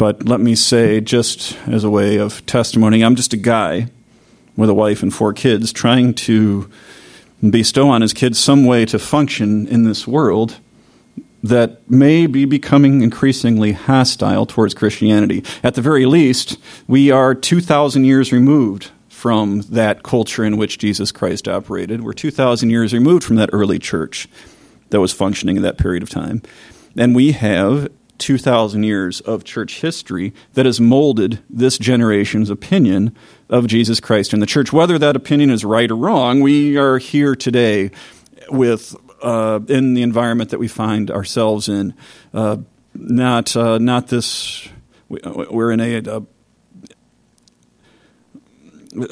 But let me say, just as a way of testimony, I'm just a guy with a wife and four kids trying to bestow on his kids some way to function in this world that may be becoming increasingly hostile towards Christianity. At the very least, we are 2,000 years removed from that culture in which Jesus Christ operated. We're 2,000 years removed from that early church that was functioning in that period of time. And we have 2,000 years of church history that has molded this generation's opinion of Jesus Christ and the church. Whether that opinion is right or wrong, we are here today with uh, in the environment that we find ourselves in. Uh, not uh, not this. We're in a.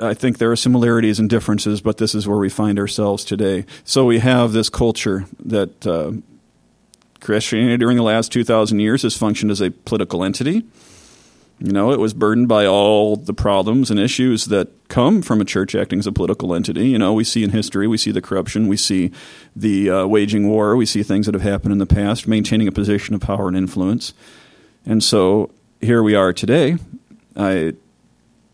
I think there are similarities and differences, but this is where we find ourselves today. So we have this culture that uh, Christianity during the last 2,000 years has functioned as a political entity. You know, it was burdened by all the problems and issues that come from a church acting as a political entity. You know, we see in history, we see the corruption, we see the uh, waging war, we see things that have happened in the past, maintaining a position of power and influence. And so here we are today. I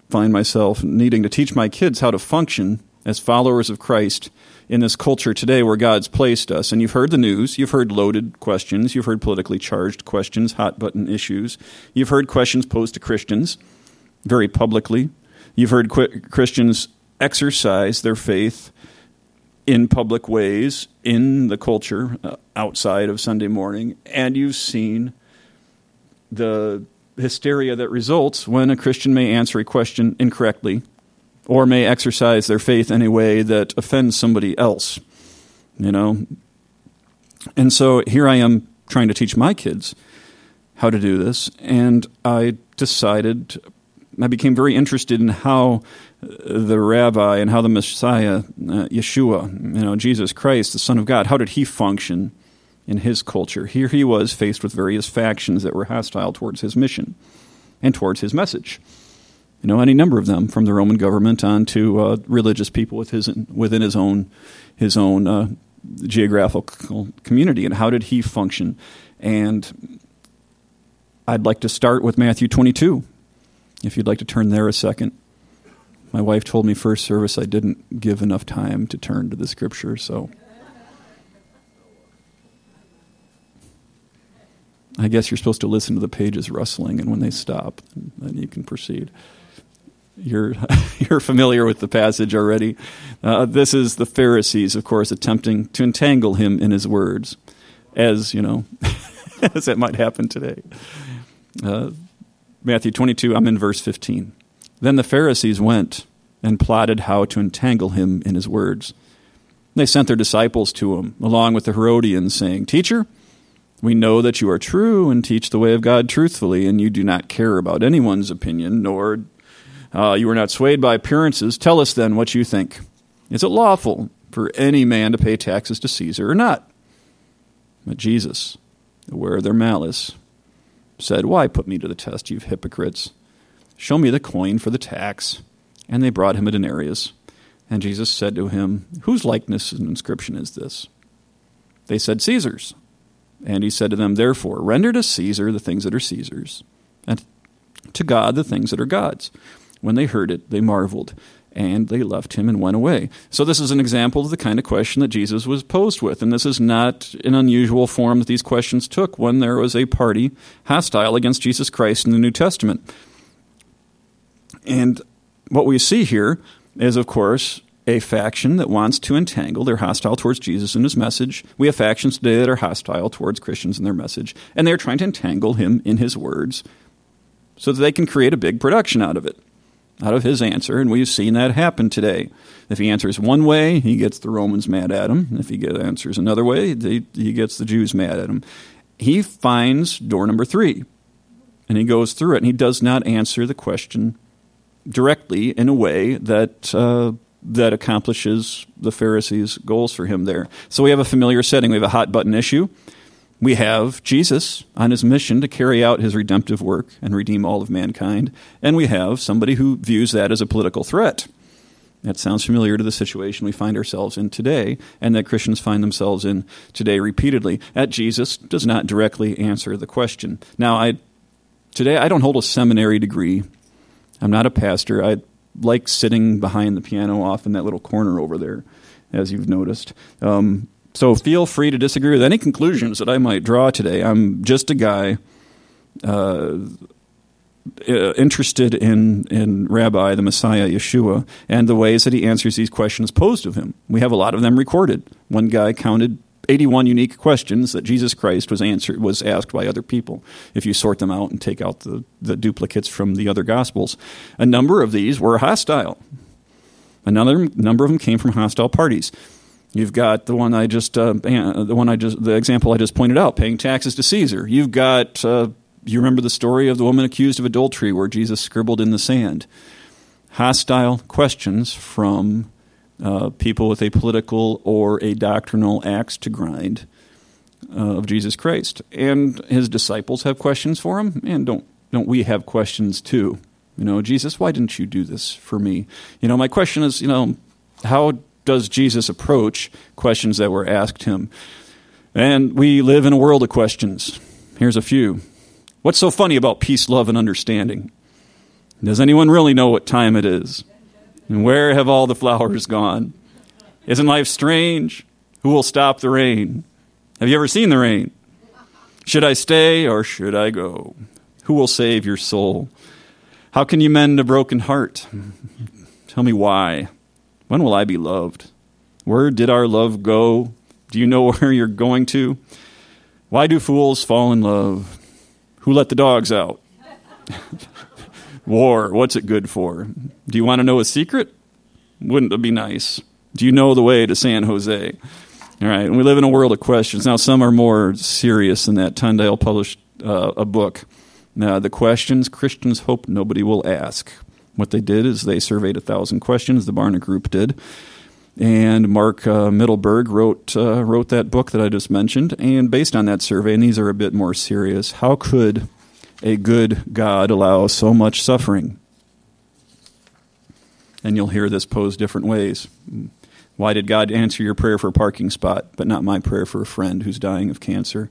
find myself needing to teach my kids how to function as followers of Christ in this culture today where God's placed us. And you've heard the news, you've heard loaded questions, you've heard politically charged questions, hot button issues, you've heard questions posed to Christians very publicly, you've heard qu- Christians exercise their faith in public ways in the culture uh, outside of Sunday morning, and you've seen the hysteria that results when a Christian may answer a question incorrectly or may exercise their faith in a way that offends somebody else. You know? And so here I am trying to teach my kids how to do this, and I decided, I became very interested in how the rabbi and how the Messiah, uh, Yeshua, you know, Jesus Christ, the Son of God, how did he function in his culture? Here he was faced with various factions that were hostile towards his mission and towards his message you know, any number of them, from the Roman government on to uh, religious people with his, within his own, his own uh, geographical community. And how did he function? And I'd like to start with Matthew 22, if you'd like to turn there a second. My wife told me first service I didn't give enough time to turn to the scripture, so. I guess you're supposed to listen to the pages rustling, and when they stop, then you can proceed you're you're familiar with the passage already. Uh, this is the Pharisees, of course, attempting to entangle him in his words, as you know, as it might happen today. Uh, Matthew 22, I'm in verse 15. Then the Pharisees went and plotted how to entangle him in his words. They sent their disciples to him, along with the Herodians, saying, Teacher, we know that you are true and teach the way of God truthfully, and you do not care about anyone's opinion, nor uh, you are not swayed by appearances. Tell us then what you think. Is it lawful for any man to pay taxes to Caesar or not? But Jesus, aware of their malice, said, Why put me to the test, you hypocrites? Show me the coin for the tax. And they brought him a denarius. And Jesus said to him, Whose likeness and inscription is this? They said, Caesar's. And he said to them, Therefore, render to Caesar the things that are Caesar's, and to God the things that are God's. When they heard it, they marveled, and they left him and went away. So, this is an example of the kind of question that Jesus was posed with. And this is not an unusual form that these questions took when there was a party hostile against Jesus Christ in the New Testament. And what we see here is, of course, a faction that wants to entangle. They're hostile towards Jesus and his message. We have factions today that are hostile towards Christians and their message. And they're trying to entangle him in his words so that they can create a big production out of it out of his answer, and we've seen that happen today. If he answers one way, he gets the Romans mad at him. If he answers another way, he gets the Jews mad at him. He finds door number three, and he goes through it, and he does not answer the question directly in a way that uh, that accomplishes the Pharisees' goals for him there. So we have a familiar setting. We have a hot button issue. We have Jesus on his mission to carry out his redemptive work and redeem all of mankind. And we have somebody who views that as a political threat. That sounds familiar to the situation we find ourselves in today and that Christians find themselves in today repeatedly. That Jesus does not directly answer the question. Now, I Today, I don't hold a seminary degree. I'm not a pastor. I like sitting behind the piano off in that little corner over there, as you've noticed. Um, so feel free to disagree with any conclusions that I might draw today. I'm just a guy uh, uh, interested in, in Rabbi, the Messiah, Yeshua, and the ways that he answers these questions posed of him. We have a lot of them recorded. One guy counted 81 unique questions that Jesus Christ was answered was asked by other people. If you sort them out and take out the, the duplicates from the other gospels, a number of these were hostile. Another number of them came from hostile parties. You've got the one I just, uh, the one I just, the example I just pointed out, paying taxes to Caesar. You've got, uh, you remember the story of the woman accused of adultery, where Jesus scribbled in the sand. Hostile questions from uh, people with a political or a doctrinal axe to grind uh, of Jesus Christ, and his disciples have questions for him, and don't don't we have questions too? You know, Jesus, why didn't you do this for me? You know, my question is, you know, how does Jesus approach questions that were asked him? And we live in a world of questions. Here's a few. What's so funny about peace, love, and understanding? Does anyone really know what time it is? And where have all the flowers gone? Isn't life strange? Who will stop the rain? Have you ever seen the rain? Should I stay or should I go? Who will save your soul? How can you mend a broken heart? Tell me why. When will I be loved? Where did our love go? Do you know where you're going to? Why do fools fall in love? Who let the dogs out? War, what's it good for? Do you want to know a secret? Wouldn't it be nice? Do you know the way to San Jose? All right, and we live in a world of questions. Now, some are more serious than that. Tyndale published uh, a book. Now, the questions Christians hope nobody will ask. What they did is they surveyed a thousand questions. The Barna Group did, and Mark uh, Mittelberg wrote uh, wrote that book that I just mentioned. And based on that survey, and these are a bit more serious, how could a good God allow so much suffering? And you'll hear this posed different ways. Why did God answer your prayer for a parking spot, but not my prayer for a friend who's dying of cancer?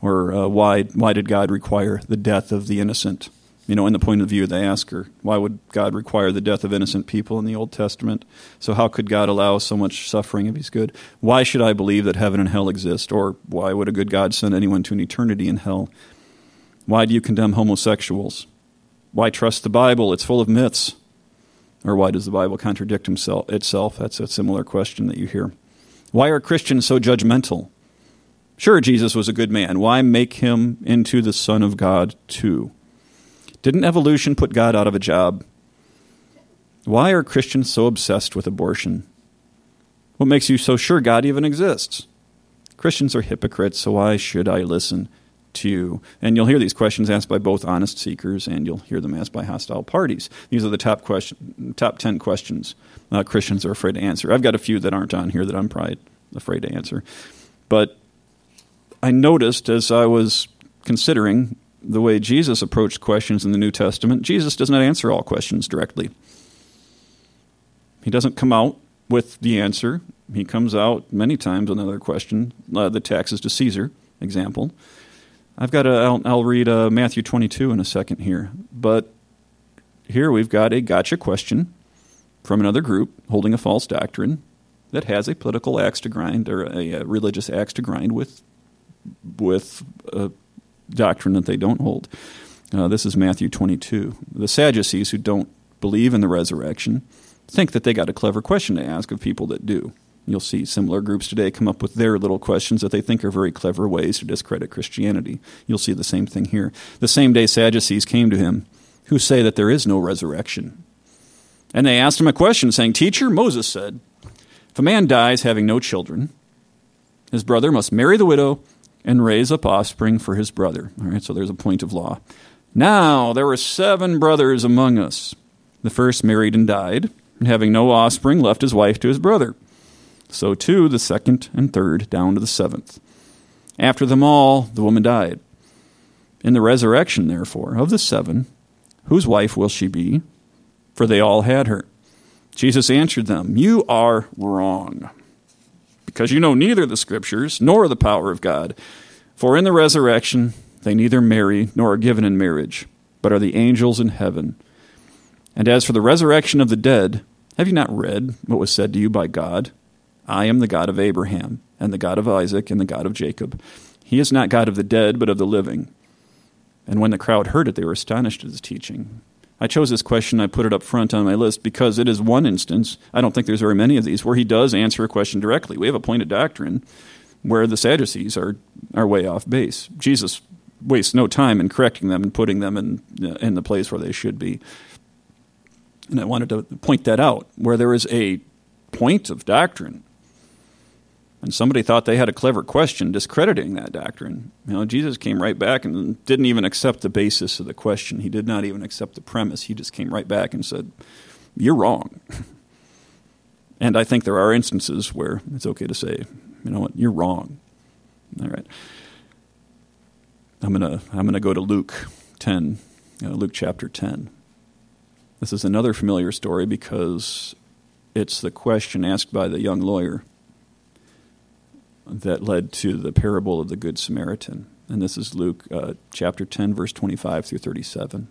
Or uh, why, why did God require the death of the innocent? You know, in the point of view of the asker, why would God require the death of innocent people in the Old Testament? So, how could God allow so much suffering if He's good? Why should I believe that heaven and hell exist? Or why would a good God send anyone to an eternity in hell? Why do you condemn homosexuals? Why trust the Bible? It's full of myths. Or why does the Bible contradict himself, itself? That's a similar question that you hear. Why are Christians so judgmental? Sure, Jesus was a good man. Why make him into the Son of God too? Didn't evolution put God out of a job? Why are Christians so obsessed with abortion? What makes you so sure God even exists? Christians are hypocrites, so why should I listen to, you? and you'll hear these questions asked by both honest seekers and you'll hear them asked by hostile parties. These are the top question, top ten questions uh, Christians are afraid to answer. I've got a few that aren't on here that I'm probably afraid to answer, but I noticed as I was considering the way Jesus approached questions in the New Testament, Jesus does not answer all questions directly. He doesn't come out with the answer. He comes out many times another question, uh, the taxes to Caesar example. I've got a, I'll, I'll read uh, Matthew 22 in a second here, but here we've got a gotcha question from another group holding a false doctrine that has a political axe to grind or a, a religious axe to grind with with a doctrine that they don't hold. Uh, this is Matthew 22. The Sadducees who don't believe in the resurrection think that they got a clever question to ask of people that do. You'll see similar groups today come up with their little questions that they think are very clever ways to discredit Christianity. You'll see the same thing here. The same day Sadducees came to him, who say that there is no resurrection. And they asked him a question, saying, Teacher, Moses said, If a man dies having no children, his brother must marry the widow and raise up offspring for his brother. All right, so there's a point of law. Now, there were seven brothers among us. The first married and died, and having no offspring, left his wife to his brother. So too the second and third, down to the seventh. After them all, the woman died. In the resurrection, therefore, of the seven, whose wife will she be? For they all had her. Jesus answered them, You are wrong, because you know neither the Scriptures nor the power of God. For in the resurrection they neither marry nor are given in marriage, but are the angels in heaven. And as for the resurrection of the dead, have you not read what was said to you by God? I am the God of Abraham, and the God of Isaac, and the God of Jacob. He is not God of the dead, but of the living. And when the crowd heard it, they were astonished at his teaching. I chose this question, I put it up front on my list because it is one instance, I don't think there's very many of these, where he does answer a question directly. We have a point of doctrine where the Sadducees are, are way off base. Jesus wastes no time in correcting them and putting them in, uh, in the place where they should be. And I wanted to point that out, where there is a point of doctrine and somebody thought they had a clever question discrediting that doctrine. You know, Jesus came right back and didn't even accept the basis of the question. He did not even accept the premise. He just came right back and said, "You're wrong." and I think there are instances where it's okay to say, "You know what? You're wrong." All right. I'm gonna I'm gonna go to Luke 10, uh, Luke chapter 10. This is another familiar story because it's the question asked by the young lawyer that led to the parable of the Good Samaritan. And this is Luke uh, chapter 10, verse 25 through 37.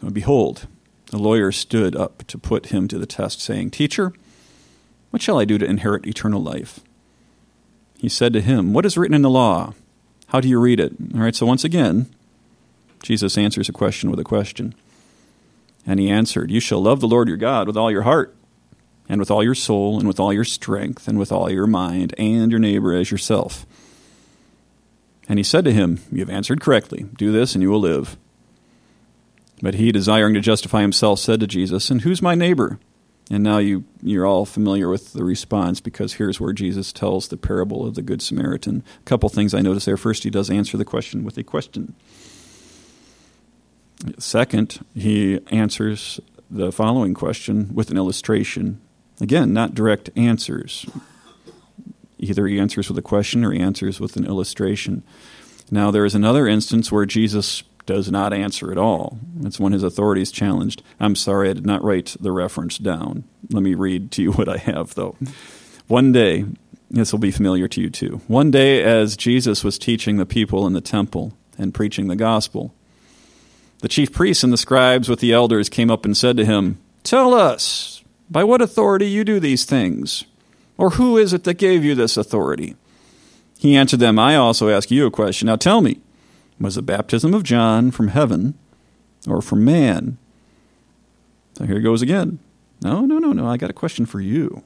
So, behold, the lawyer stood up to put him to the test, saying, Teacher, what shall I do to inherit eternal life? He said to him, What is written in the law? How do you read it? All right, so once again, Jesus answers a question with a question. And he answered, You shall love the Lord your God with all your heart, and with all your soul, and with all your strength, and with all your mind, and your neighbor as yourself. And he said to him, You have answered correctly. Do this, and you will live. But he, desiring to justify himself, said to Jesus, And who's my neighbor? And now you, you're all familiar with the response because here's where Jesus tells the parable of the Good Samaritan. A couple things I notice there. First, he does answer the question with a question. Second, he answers the following question with an illustration. Again, not direct answers. Either he answers with a question or he answers with an illustration. Now, there is another instance where Jesus does not answer at all. It's when his authority is challenged. I'm sorry, I did not write the reference down. Let me read to you what I have, though. One day, this will be familiar to you too. One day, as Jesus was teaching the people in the temple and preaching the gospel, the chief priests and the scribes with the elders came up and said to him, Tell us, by what authority you do these things? Or who is it that gave you this authority? He answered them, I also ask you a question. Now tell me, was the baptism of John from heaven or from man? So here it goes again. No, no, no, no. I got a question for you.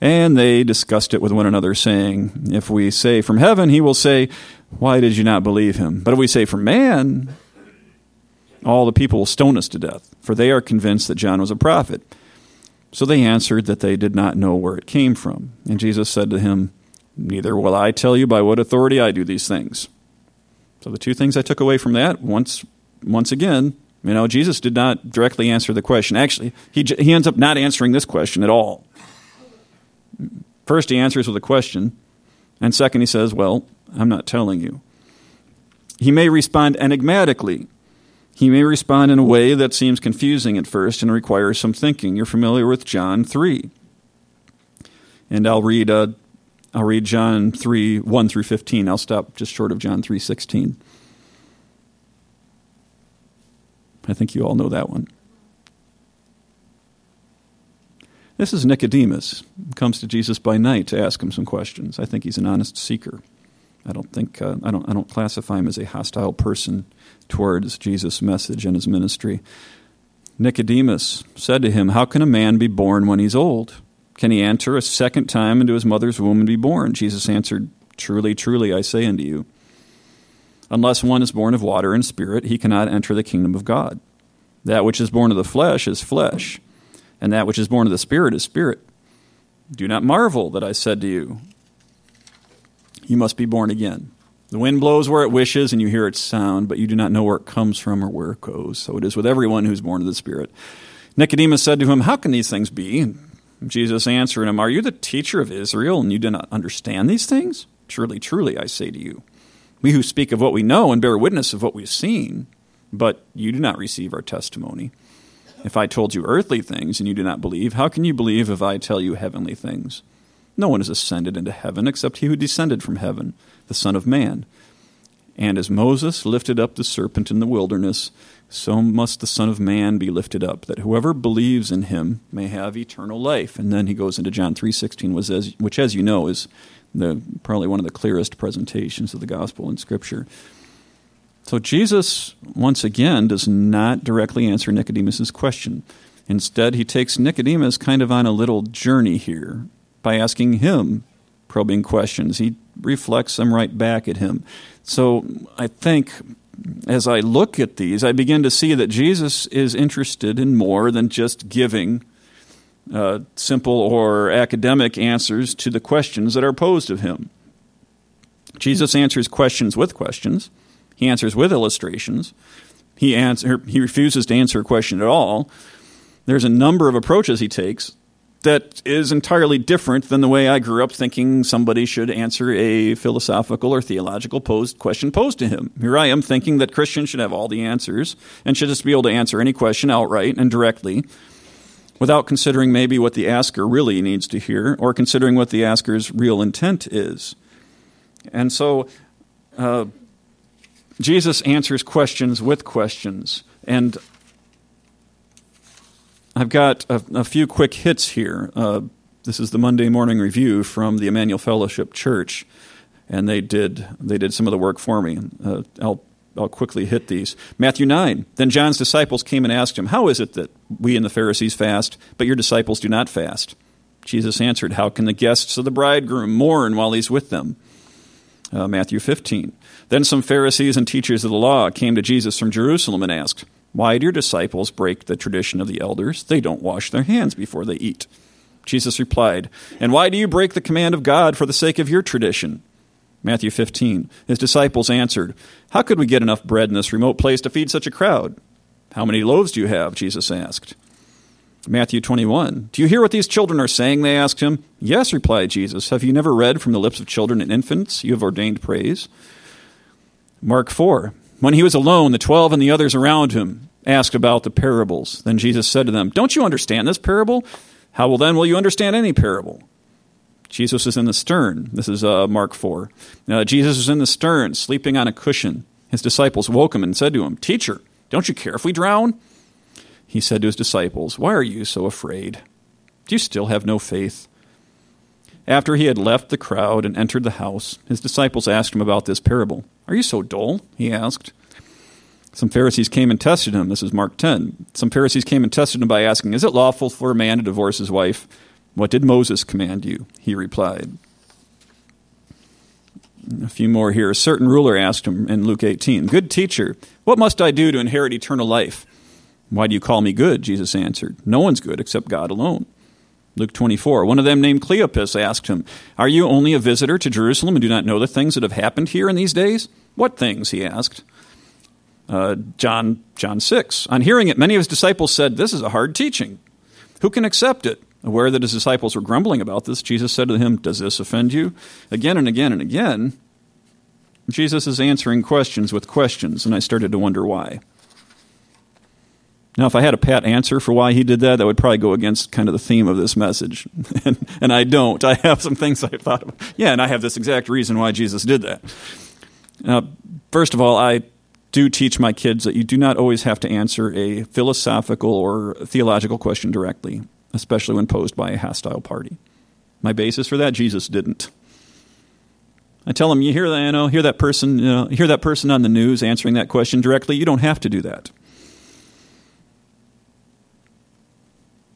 And they discussed it with one another, saying, If we say from heaven, he will say, Why did you not believe him? But if we say from man, all the people will stone us to death, for they are convinced that John was a prophet. So they answered that they did not know where it came from. And Jesus said to him, Neither will I tell you by what authority I do these things. So the two things I took away from that, once once again, you know, Jesus did not directly answer the question. Actually, he he ends up not answering this question at all. First, he answers with a question, and second, he says, Well, I'm not telling you. He may respond enigmatically. He may respond in a way that seems confusing at first and requires some thinking. You're familiar with John 3. And I'll read, uh, I'll read John 3, 1 through 15. I'll stop just short of John 3, 16. I think you all know that one. This is Nicodemus. He comes to Jesus by night to ask him some questions. I think he's an honest seeker. I don't think uh, I don't I don't classify him as a hostile person towards Jesus' message and his ministry. Nicodemus said to him, "How can a man be born when he's old? Can he enter a second time into his mother's womb and be born?" Jesus answered, "Truly, truly, I say unto you, unless one is born of water and spirit, he cannot enter the kingdom of God. That which is born of the flesh is flesh." and that which is born of the Spirit is spirit. Do not marvel that I said to you, You must be born again. The wind blows where it wishes, and you hear its sound, but you do not know where it comes from or where it goes. So it is with everyone who is born of the Spirit. Nicodemus said to him, How can these things be? And Jesus answered him, Are you the teacher of Israel, and you do not understand these things? Truly, truly, I say to you, we who speak of what we know and bear witness of what we've seen, but you do not receive our testimony. If I told you earthly things and you do not believe, how can you believe if I tell you heavenly things? No one has ascended into heaven except he who descended from heaven, the Son of Man. And as Moses lifted up the serpent in the wilderness, so must the Son of Man be lifted up, that whoever believes in him may have eternal life. And then he goes into John three sixteen, which, as you know, is the, probably one of the clearest presentations of the gospel in Scripture. So Jesus, once again, does not directly answer Nicodemus's question. Instead, he takes Nicodemus kind of on a little journey here by asking him probing questions. He reflects them right back at him. So I think as I look at these, I begin to see that Jesus is interested in more than just giving uh, simple or academic answers to the questions that are posed of him. Jesus answers questions with questions. He answers with illustrations. He, answer, he refuses to answer a question at all. There's a number of approaches he takes that is entirely different than the way I grew up thinking somebody should answer a philosophical or theological posed question posed to him. Here I am thinking that Christians should have all the answers and should just be able to answer any question outright and directly without considering maybe what the asker really needs to hear or considering what the asker's real intent is. And so uh, Jesus answers questions with questions. And I've got a, a few quick hits here. Uh, this is the Monday morning review from the Emmanuel Fellowship Church, and they did they did some of the work for me. Uh, I'll I'll quickly hit these. Matthew 9. Then John's disciples came and asked him, How is it that we and the Pharisees fast, but your disciples do not fast? Jesus answered, How can the guests of the bridegroom mourn while he's with them? Uh, Matthew 15. Then some Pharisees and teachers of the law came to Jesus from Jerusalem and asked, why do your disciples break the tradition of the elders? They don't wash their hands before they eat. Jesus replied, And why do you break the command of God for the sake of your tradition? Matthew 15. His disciples answered, How could we get enough bread in this remote place to feed such a crowd? How many loaves do you have? Jesus asked. Matthew 21. Do you hear what these children are saying? They asked him. Yes, replied Jesus. Have you never read from the lips of children and infants? You have ordained praise. Mark 4. When he was alone, the twelve and the others around him asked about the parables. Then Jesus said to them, Don't you understand this parable? How will then will you understand any parable? Jesus is in the stern. This is uh, Mark 4. Uh, Jesus is in the stern, sleeping on a cushion. His disciples woke him and said to him, Teacher, don't you care if we drown? He said to his disciples, Why are you so afraid? Do you still have no faith? After he had left the crowd and entered the house, his disciples asked him about this parable. Are you so dull? He asked. Some Pharisees came and tested him. This is Mark 10. Some Pharisees came and tested him by asking, Is it lawful for a man to divorce his wife? What did Moses command you? He replied. A few more here. A certain ruler asked him in Luke 18, Good teacher, what must I do to inherit eternal life? Why do you call me good? Jesus answered, No one's good except God alone. Luke 24. One of them, named Cleopas, asked him, Are you only a visitor to Jerusalem and do not know the things that have happened here in these days? What things? he asked. Uh, John, John 6. On hearing it, many of his disciples said, This is a hard teaching. Who can accept it? Aware that his disciples were grumbling about this, Jesus said to him, Does this offend you? Again and again and again, Jesus is answering questions with questions, and I started to wonder why. Now, if I had a pat answer for why he did that, that would probably go against kind of the theme of this message. and, and I don't. I have some things I thought of. Yeah, and I have this exact reason why Jesus did that. Uh, first of all, I do teach my kids that you do not always have to answer a philosophical or theological question directly, especially when posed by a hostile party. My basis for that, Jesus didn't. I tell them, you hear that, you know, hear that person, you know, hear that person on the news answering that question directly. You don't have to do that.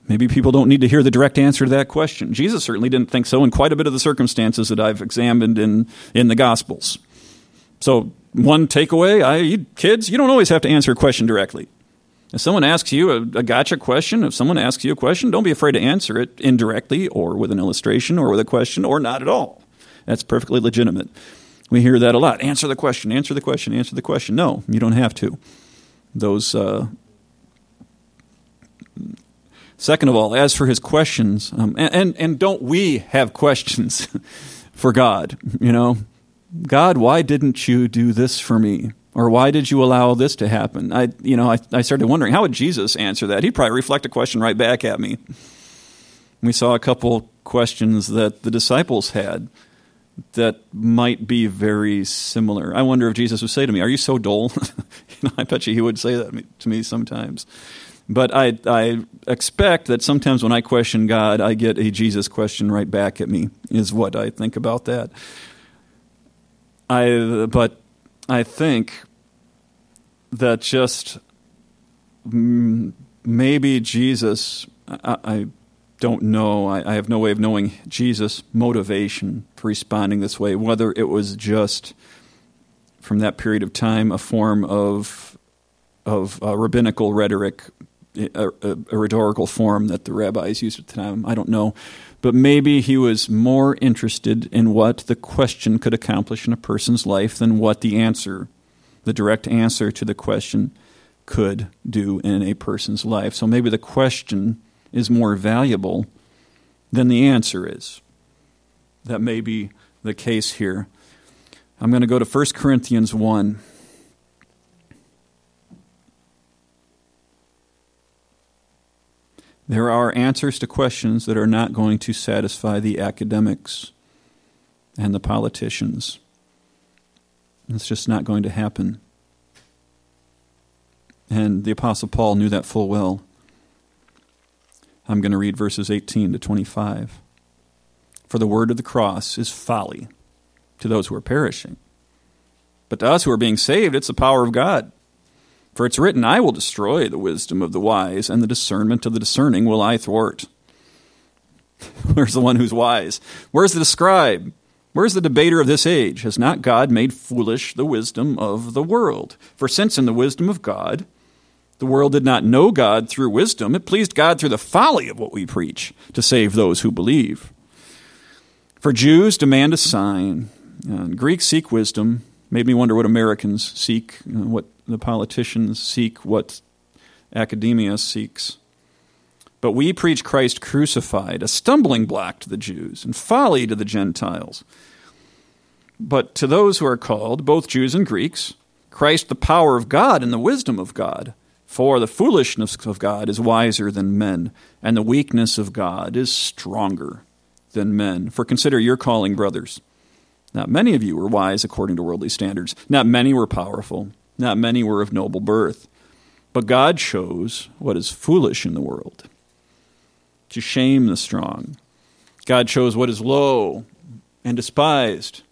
Maybe people don't need to hear the direct answer to that question. Jesus certainly didn't think so in quite a bit of the circumstances that I've examined in, in the Gospels. So, one takeaway I, you, kids, you don't always have to answer a question directly. If someone asks you a, a gotcha question, if someone asks you a question, don't be afraid to answer it indirectly or with an illustration or with a question or not at all. That's perfectly legitimate. We hear that a lot. Answer the question, answer the question, answer the question. No, you don't have to. Those uh, Second of all, as for his questions, um, and, and, and don't we have questions for God? You know, God, why didn't you do this for me? Or why did you allow this to happen? I, you know, I, I started wondering how would Jesus answer that? He'd probably reflect a question right back at me. We saw a couple questions that the disciples had that might be very similar. I wonder if Jesus would say to me, "Are you so dull?" you know, I bet you he would say that to me sometimes. But I, I expect that sometimes when I question God, I get a Jesus question right back at me. Is what I think about that. I, but I think that just maybe Jesus, I, I don't know. I, I, have no way of knowing Jesus' motivation for responding this way, whether it was just from that period of time a form of of uh, rabbinical rhetoric, a, a, a, rhetorical form that the rabbis used at the time. I don't know. But maybe he was more interested in what the question could accomplish in a person's life than what the answer, the direct answer to the question, could do in a person's life. So maybe the question is more valuable than the answer is. That may be the case here. I'm going to go to 1 Corinthians 1. There are answers to questions that are not going to satisfy the academics and the politicians. It's just not going to happen. And the Apostle Paul knew that full well. I'm going to read verses 18 to 25. For the word of the cross is folly to those who are perishing. But to us who are being saved, it's the power of God. For it's written, I will destroy the wisdom of the wise, and the discernment of the discerning will I thwart. Where's the one who's wise? Where's the scribe? Where's the debater of this age? Has not God made foolish the wisdom of the world? For since in the wisdom of God, the world did not know God through wisdom. It pleased God through the folly of what we preach to save those who believe. For Jews demand a sign, and Greeks seek wisdom. Made me wonder what Americans seek, uh, what the politicians seek, what academia seeks. But we preach Christ crucified, a stumbling block to the Jews and folly to the Gentiles. But to those who are called, both Jews and Greeks, Christ the power of God and the wisdom of God. For the foolishness of God is wiser than men, and the weakness of God is stronger than men. For consider your calling, brothers. Not many of you were wise according to worldly standards. Not many were powerful. Not many were of noble birth. But God chose what is foolish in the world to shame the strong. God chose what is low and despised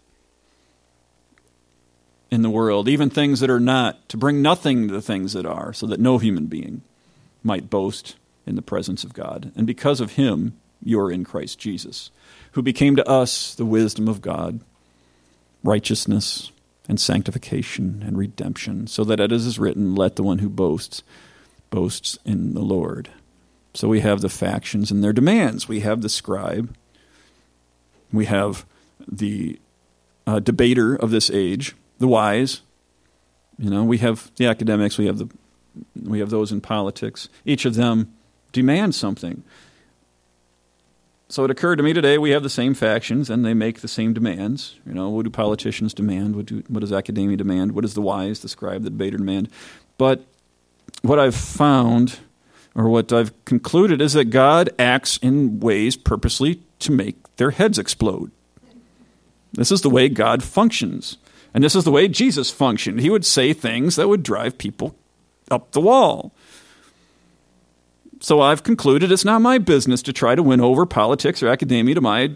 in the world, even things that are not, to bring nothing to the things that are, so that no human being might boast in the presence of God. And because of him, you're in Christ Jesus, who became to us the wisdom of God, righteousness and sanctification and redemption, so that as is written, let the one who boasts boasts in the Lord. So we have the factions and their demands. We have the scribe. We have the uh, debater of this age the wise. You know, we have the academics, we have the we have those in politics. Each of them demands something. So it occurred to me today we have the same factions and they make the same demands. You know, what do politicians demand? What, do, what does academia demand? What does the wise, the scribe, the debater demand? But what I've found, or what I've concluded, is that God acts in ways purposely to make their heads explode. This is the way God functions. And this is the way Jesus functioned. He would say things that would drive people up the wall. So I've concluded it's not my business to try to win over politics or academia to my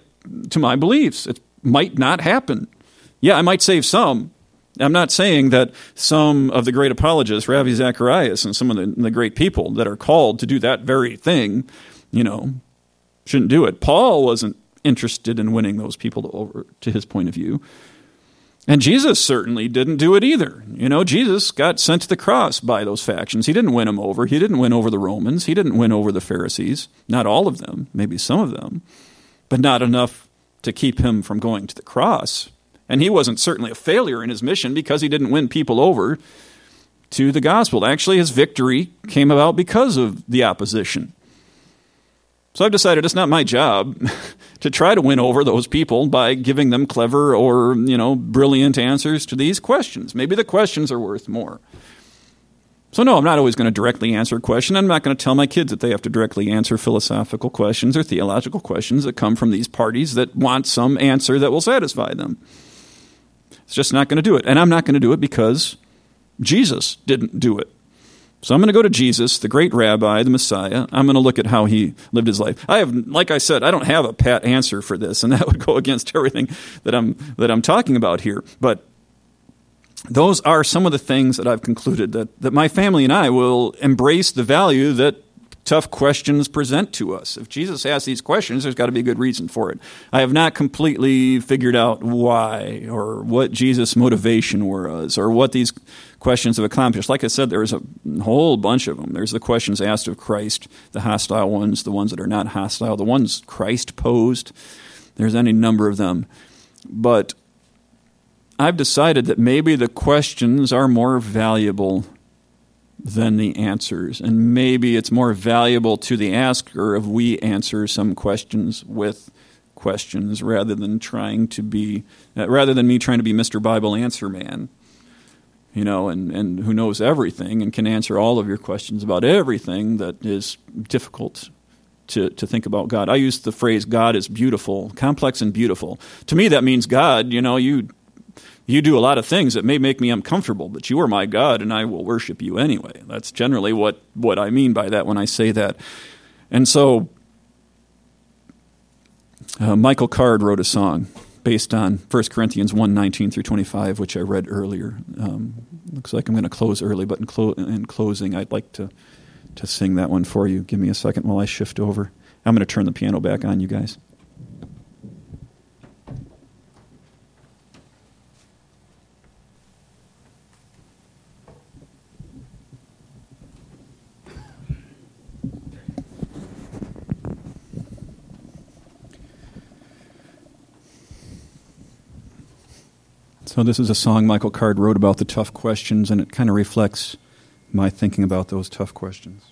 to my beliefs. It might not happen. Yeah, I might save some. I'm not saying that some of the great apologists, Ravi Zacharias, and some of the, the great people that are called to do that very thing, you know, shouldn't do it. Paul wasn't interested in winning those people to, over to his point of view. And Jesus certainly didn't do it either. You know, Jesus got sent to the cross by those factions. He didn't win them over. He didn't win over the Romans. He didn't win over the Pharisees. Not all of them, maybe some of them, but not enough to keep him from going to the cross. And he wasn't certainly a failure in his mission because he didn't win people over to the gospel. Actually, his victory came about because of the opposition. So I've decided it's not my job to try to win over those people by giving them clever or, you know, brilliant answers to these questions. Maybe the questions are worth more. So, no, I'm not always going to directly answer a question. I'm not going to tell my kids that they have to directly answer philosophical questions or theological questions that come from these parties that want some answer that will satisfy them. It's just not going to do it. And I'm not going to do it because Jesus didn't do it. So I'm going to go to Jesus, the great rabbi, the Messiah. I'm going to look at how he lived his life. I have, like I said, I don't have a pat answer for this, and that would go against everything that I'm that I'm talking about here. But those are some of the things that I've concluded that, that my family and I will embrace the value that tough questions present to us. If Jesus asks these questions, there's got to be a good reason for it. I have not completely figured out why or what Jesus' motivation was or what these questions have accomplished. Like I said, there's a whole bunch of them. There's the questions asked of Christ, the hostile ones, the ones that are not hostile, the ones Christ posed. There's any number of them. But I've decided that maybe the questions are more valuable than the answers. And maybe it's more valuable to the asker if we answer some questions with questions rather than trying to be, uh, rather than me trying to be Mr. Bible Answer Man, you know, and, and who knows everything and can answer all of your questions about everything that is difficult to, to think about God. I use the phrase God is beautiful, complex and beautiful. To me, that means God, you know, you you do a lot of things that may make me uncomfortable, but you are my God and I will worship you anyway. That's generally what, what I mean by that when I say that. And so uh, Michael Card wrote a song based on 1 Corinthians 1 19 through 25, which I read earlier. Um, looks like I'm going to close early, but in, clo- in closing, I'd like to, to sing that one for you. Give me a second while I shift over. I'm going to turn the piano back on, you guys. So, this is a song Michael Card wrote about the tough questions, and it kind of reflects my thinking about those tough questions.